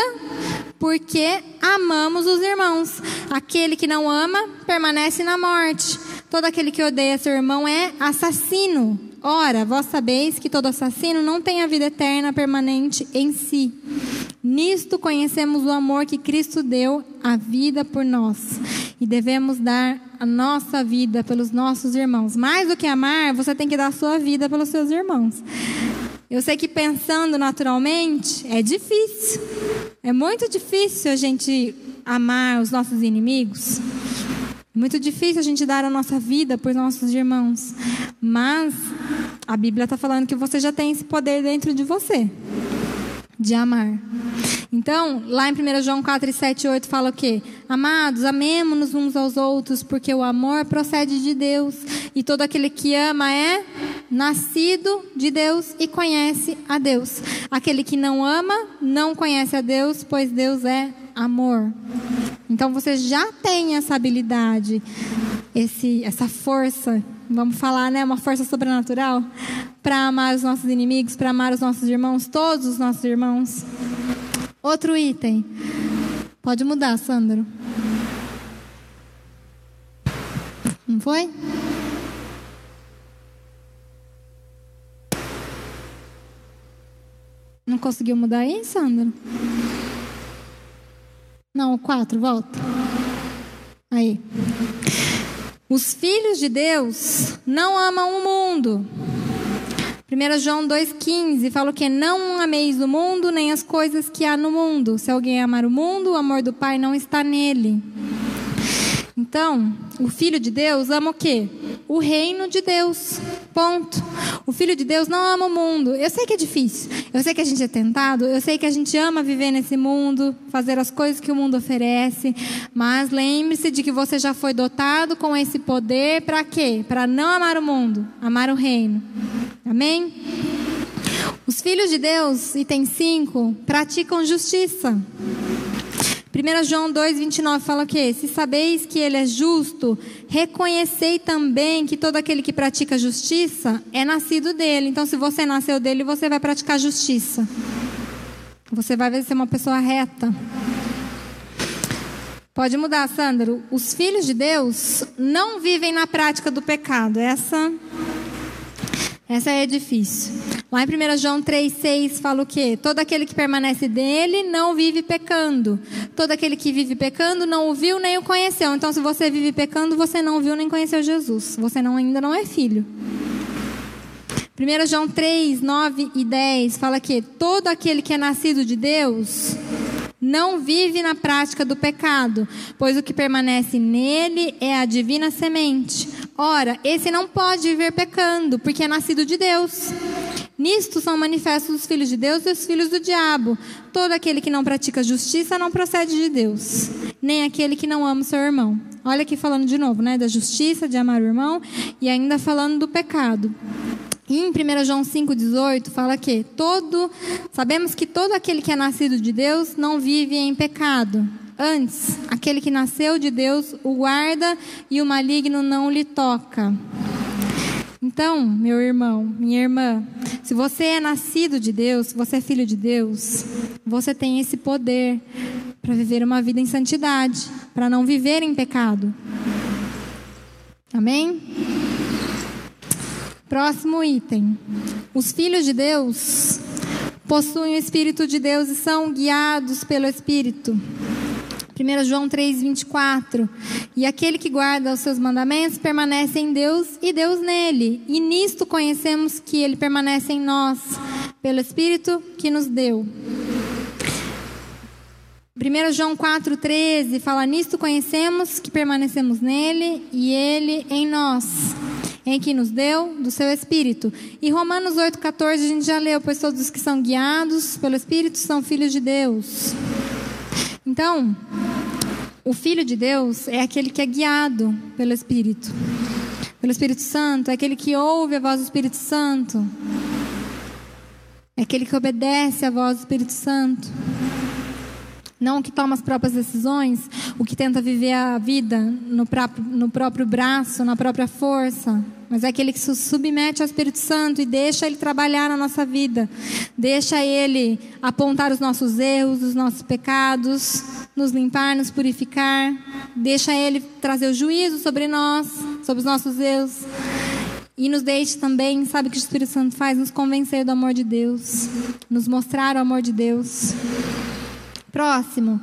porque amamos os irmãos. Aquele que não ama permanece na morte. Todo aquele que odeia seu irmão é assassino. Ora, vós sabeis que todo assassino não tem a vida eterna permanente em si. Nisto conhecemos o amor que Cristo deu a vida por nós. E devemos dar a nossa vida pelos nossos irmãos. Mais do que amar, você tem que dar a sua vida pelos seus irmãos. Eu sei que pensando naturalmente é difícil. É muito difícil a gente amar os nossos inimigos. Muito difícil a gente dar a nossa vida por nossos irmãos. Mas a Bíblia está falando que você já tem esse poder dentro de você de amar. Então, lá em 1 João 4, 7 e 8 fala o quê? Amados, amemos-nos uns aos outros, porque o amor procede de Deus. E todo aquele que ama é nascido de Deus e conhece a Deus. Aquele que não ama, não conhece a Deus, pois Deus é amor. Então você já tem essa habilidade, esse, essa força, vamos falar, né, uma força sobrenatural para amar os nossos inimigos, para amar os nossos irmãos, todos os nossos irmãos. Outro item. Pode mudar, Sandro. Não foi? Não conseguiu mudar aí, Sandro? Não, o 4, volta. Aí. Os filhos de Deus não amam o mundo. 1 João 2,15 fala que não ameis o mundo nem as coisas que há no mundo. Se alguém amar o mundo, o amor do Pai não está nele. Então, o Filho de Deus ama o quê? O reino de Deus. Ponto. O Filho de Deus não ama o mundo. Eu sei que é difícil. Eu sei que a gente é tentado. Eu sei que a gente ama viver nesse mundo, fazer as coisas que o mundo oferece. Mas lembre-se de que você já foi dotado com esse poder para quê? Para não amar o mundo, amar o reino. Amém? Os filhos de Deus, item 5, praticam justiça. 1 João 2, 29 fala o quê? Se sabeis que ele é justo, reconhecei também que todo aquele que pratica justiça é nascido dele. Então, se você nasceu dele, você vai praticar justiça. Você vai ser uma pessoa reta. Pode mudar, Sandro. Os filhos de Deus não vivem na prática do pecado. Essa, essa é difícil. Lá em 1 João 3,6 fala o quê? Todo aquele que permanece dele não vive pecando. Todo aquele que vive pecando não o viu nem o conheceu. Então, se você vive pecando, você não viu nem conheceu Jesus. Você não, ainda não é filho. 1 João 3, 9 e 10 fala que todo aquele que é nascido de Deus não vive na prática do pecado, pois o que permanece nele é a divina semente. Ora, esse não pode viver pecando, porque é nascido de Deus. Nisto são manifestos os filhos de Deus e os filhos do diabo. Todo aquele que não pratica justiça não procede de Deus, nem aquele que não ama o seu irmão. Olha aqui falando de novo, né, da justiça, de amar o irmão, e ainda falando do pecado. Em 1 João 5,18 fala que todo, sabemos que todo aquele que é nascido de Deus não vive em pecado. Antes, aquele que nasceu de Deus o guarda e o maligno não lhe toca. Então, meu irmão, minha irmã, se você é nascido de Deus, se você é filho de Deus, você tem esse poder para viver uma vida em santidade, para não viver em pecado. Amém? Próximo item. Os filhos de Deus possuem o Espírito de Deus e são guiados pelo Espírito. 1 João 3, 24. E aquele que guarda os seus mandamentos permanece em Deus e Deus nele. E nisto conhecemos que ele permanece em nós, pelo Espírito que nos deu. 1 João 4,13 fala: Nisto conhecemos que permanecemos nele e ele em nós, em que nos deu do seu Espírito. E Romanos 8,14 a gente já leu: Pois todos os que são guiados pelo Espírito são filhos de Deus. Então, o Filho de Deus é aquele que é guiado pelo Espírito, pelo Espírito Santo, é aquele que ouve a voz do Espírito Santo, é aquele que obedece à voz do Espírito Santo. Não o que toma as próprias decisões, o que tenta viver a vida no próprio, no próprio braço, na própria força, mas é aquele que se submete ao Espírito Santo e deixa ele trabalhar na nossa vida, deixa ele apontar os nossos erros, os nossos pecados, nos limpar, nos purificar, deixa ele trazer o juízo sobre nós, sobre os nossos erros. E nos deixe também, sabe o que o Espírito Santo faz? Nos convencer do amor de Deus, nos mostrar o amor de Deus. Próximo.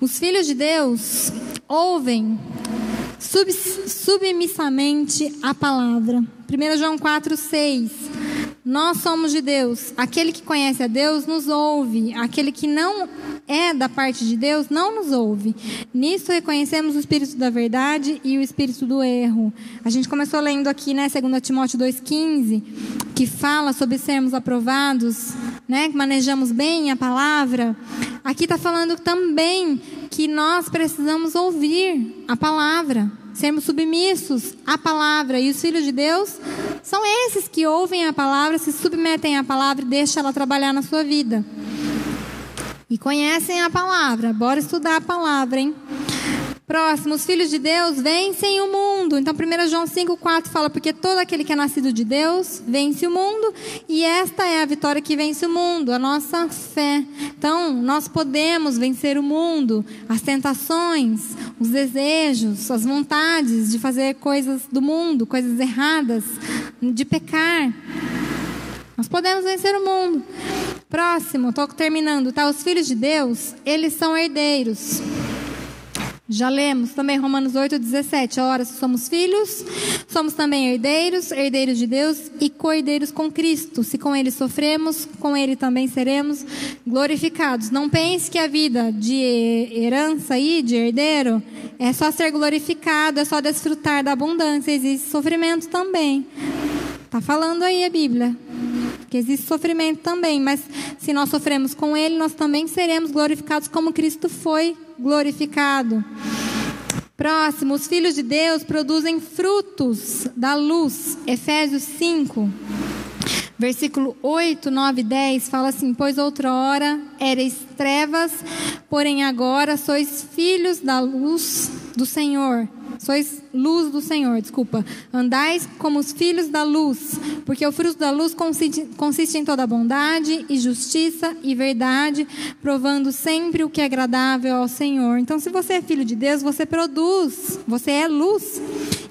Os filhos de Deus ouvem sub, submissamente a palavra. 1 João 4, 6. Nós somos de Deus. Aquele que conhece a Deus nos ouve. Aquele que não é da parte de Deus não nos ouve. Nisso reconhecemos o espírito da verdade e o espírito do erro. A gente começou lendo aqui, né, 2 Timóteo 2,15, que fala sobre sermos aprovados, né, que manejamos bem a palavra. Aqui está falando também que nós precisamos ouvir a palavra, sermos submissos à palavra. E os filhos de Deus são esses que ouvem a palavra, se submetem à palavra e deixam ela trabalhar na sua vida. E conhecem a palavra. Bora estudar a palavra, hein? Próximo, os filhos de Deus vencem o mundo. Então, 1 João 5,4 fala: Porque todo aquele que é nascido de Deus vence o mundo, e esta é a vitória que vence o mundo, a nossa fé. Então, nós podemos vencer o mundo, as tentações, os desejos, as vontades de fazer coisas do mundo, coisas erradas, de pecar. Nós podemos vencer o mundo. Próximo, estou terminando, tá? Os filhos de Deus, eles são herdeiros. Já lemos também Romanos 8, 17. Ora, se somos filhos, somos também herdeiros, herdeiros de Deus e co-herdeiros com Cristo. Se com Ele sofremos, com Ele também seremos glorificados. Não pense que a vida de herança aí, de herdeiro, é só ser glorificado, é só desfrutar da abundância. Existe sofrimento também. Está falando aí a Bíblia. Que existe sofrimento também, mas se nós sofremos com Ele, nós também seremos glorificados como Cristo foi glorificado. Próximo, os filhos de Deus produzem frutos da luz. Efésios 5, versículo 8, 9 e 10 fala assim: Pois outrora erais trevas, porém agora sois filhos da luz do Senhor. Sois luz do Senhor, desculpa. Andais como os filhos da luz, porque o fruto da luz consiste, consiste em toda bondade e justiça e verdade, provando sempre o que é agradável ao Senhor. Então, se você é filho de Deus, você produz, você é luz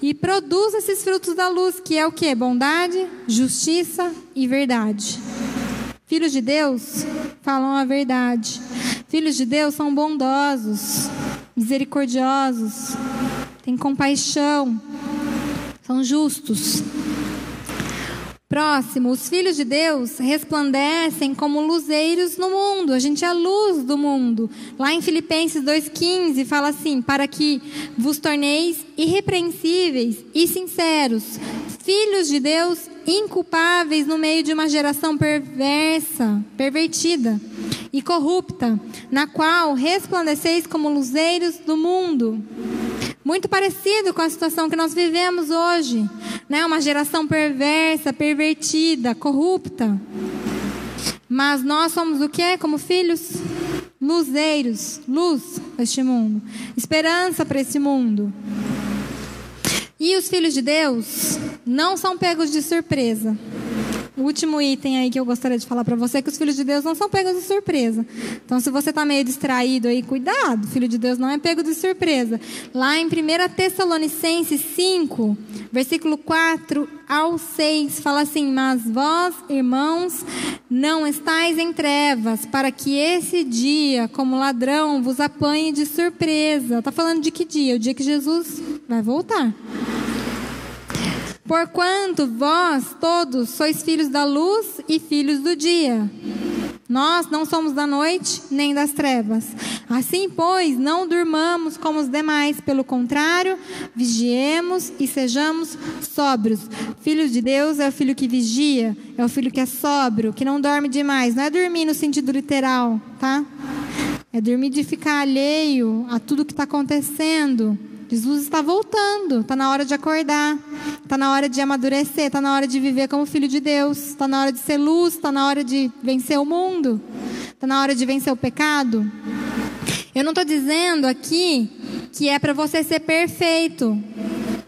e produz esses frutos da luz, que é o que? Bondade, justiça e verdade. Filhos de Deus falam a verdade. Filhos de Deus são bondosos, misericordiosos, têm compaixão, são justos. Próximo, os filhos de Deus resplandecem como luzeiros no mundo. A gente é a luz do mundo. Lá em Filipenses 2,15 fala assim: para que vos torneis irrepreensíveis e sinceros, filhos de Deus inculpáveis no meio de uma geração perversa, pervertida e corrupta, na qual resplandeceis como luzeiros do mundo. Muito parecido com a situação que nós vivemos hoje, né? Uma geração perversa, pervertida, corrupta. Mas nós somos o que como filhos? luzeiros, luz para este mundo, esperança para esse mundo. E os filhos de Deus não são pegos de surpresa. O último item aí que eu gostaria de falar para você é que os filhos de Deus não são pegos de surpresa. Então, se você está meio distraído aí, cuidado, filho de Deus não é pego de surpresa. Lá em 1 Tessalonicenses 5, versículo 4 ao 6, fala assim: Mas vós, irmãos, não estáis em trevas, para que esse dia, como ladrão, vos apanhe de surpresa. Está falando de que dia? O dia que Jesus vai voltar. Porquanto vós todos sois filhos da luz e filhos do dia. Nós não somos da noite nem das trevas. Assim, pois, não durmamos como os demais, pelo contrário, vigiemos e sejamos sóbrios. Filho de Deus é o filho que vigia, é o filho que é sóbrio, que não dorme demais. Não é dormir no sentido literal, tá? É dormir de ficar alheio a tudo que está acontecendo. Jesus está voltando, está na hora de acordar, está na hora de amadurecer, está na hora de viver como filho de Deus, está na hora de ser luz, está na hora de vencer o mundo, está na hora de vencer o pecado. Eu não estou dizendo aqui que é para você ser perfeito.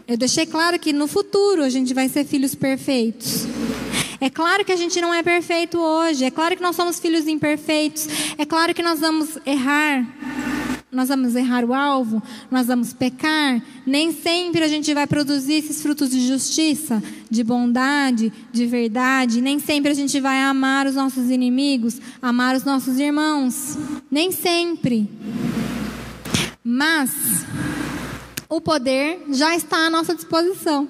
Eu deixei claro que no futuro a gente vai ser filhos perfeitos. É claro que a gente não é perfeito hoje. É claro que nós somos filhos imperfeitos. É claro que nós vamos errar nós vamos errar o alvo, nós vamos pecar. Nem sempre a gente vai produzir esses frutos de justiça, de bondade, de verdade. Nem sempre a gente vai amar os nossos inimigos, amar os nossos irmãos. Nem sempre. Mas o poder já está à nossa disposição.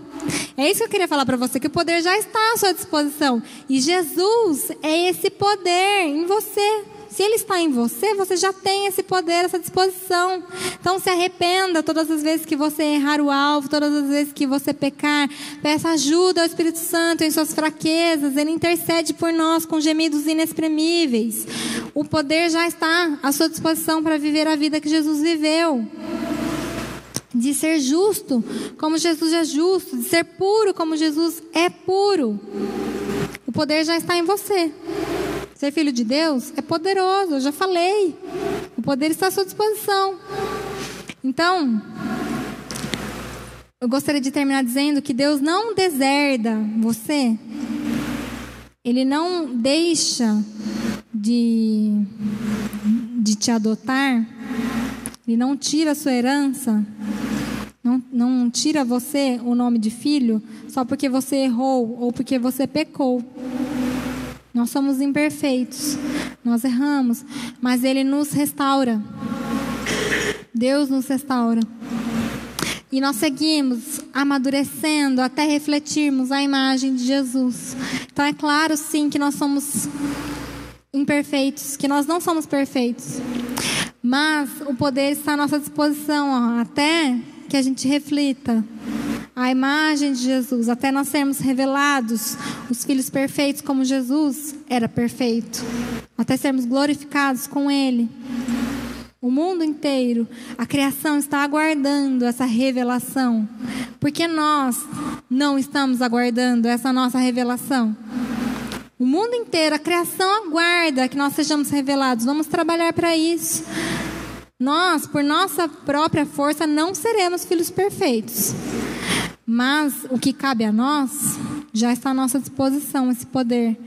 É isso que eu queria falar para você, que o poder já está à sua disposição. E Jesus é esse poder em você. Se Ele está em você, você já tem esse poder, essa disposição. Então se arrependa todas as vezes que você errar o alvo, todas as vezes que você pecar. Peça ajuda ao Espírito Santo em suas fraquezas. Ele intercede por nós com gemidos inexprimíveis. O poder já está à sua disposição para viver a vida que Jesus viveu de ser justo como Jesus é justo, de ser puro como Jesus é puro. O poder já está em você. Ser filho de Deus é poderoso, eu já falei. O poder está à sua disposição. Então, eu gostaria de terminar dizendo que Deus não deserda você. Ele não deixa de, de te adotar. Ele não tira a sua herança. Não, não tira você o nome de filho só porque você errou ou porque você pecou. Nós somos imperfeitos, nós erramos, mas Ele nos restaura. Deus nos restaura. E nós seguimos amadurecendo até refletirmos a imagem de Jesus. Então é claro, sim, que nós somos imperfeitos, que nós não somos perfeitos. Mas o poder está à nossa disposição, ó, até que a gente reflita a imagem de Jesus, até nós sermos revelados, os filhos perfeitos como Jesus era perfeito, até sermos glorificados com Ele. O mundo inteiro, a criação está aguardando essa revelação, porque nós não estamos aguardando essa nossa revelação. O mundo inteiro, a criação aguarda que nós sejamos revelados. Vamos trabalhar para isso. Nós, por nossa própria força, não seremos filhos perfeitos. Mas o que cabe a nós já está à nossa disposição esse poder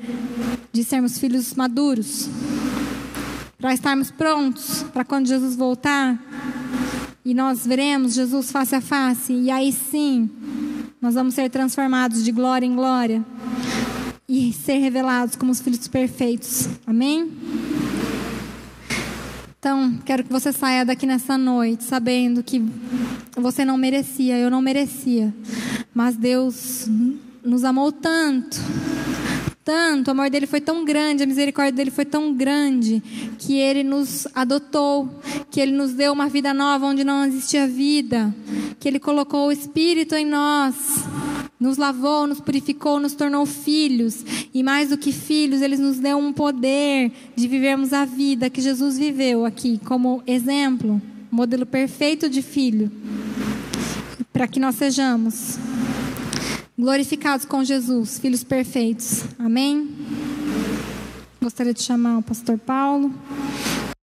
de sermos filhos maduros, para estarmos prontos para quando Jesus voltar e nós veremos Jesus face a face, e aí sim nós vamos ser transformados de glória em glória e ser revelados como os filhos perfeitos. Amém? Então, quero que você saia daqui nessa noite sabendo que você não merecia, eu não merecia. Mas Deus nos amou tanto, tanto, o amor dele foi tão grande, a misericórdia dele foi tão grande, que ele nos adotou, que ele nos deu uma vida nova onde não existia vida, que ele colocou o Espírito em nós nos lavou, nos purificou, nos tornou filhos. E mais do que filhos, Ele nos deu um poder de vivermos a vida que Jesus viveu aqui, como exemplo, modelo perfeito de filho. Para que nós sejamos glorificados com Jesus, filhos perfeitos. Amém? Gostaria de chamar o pastor Paulo.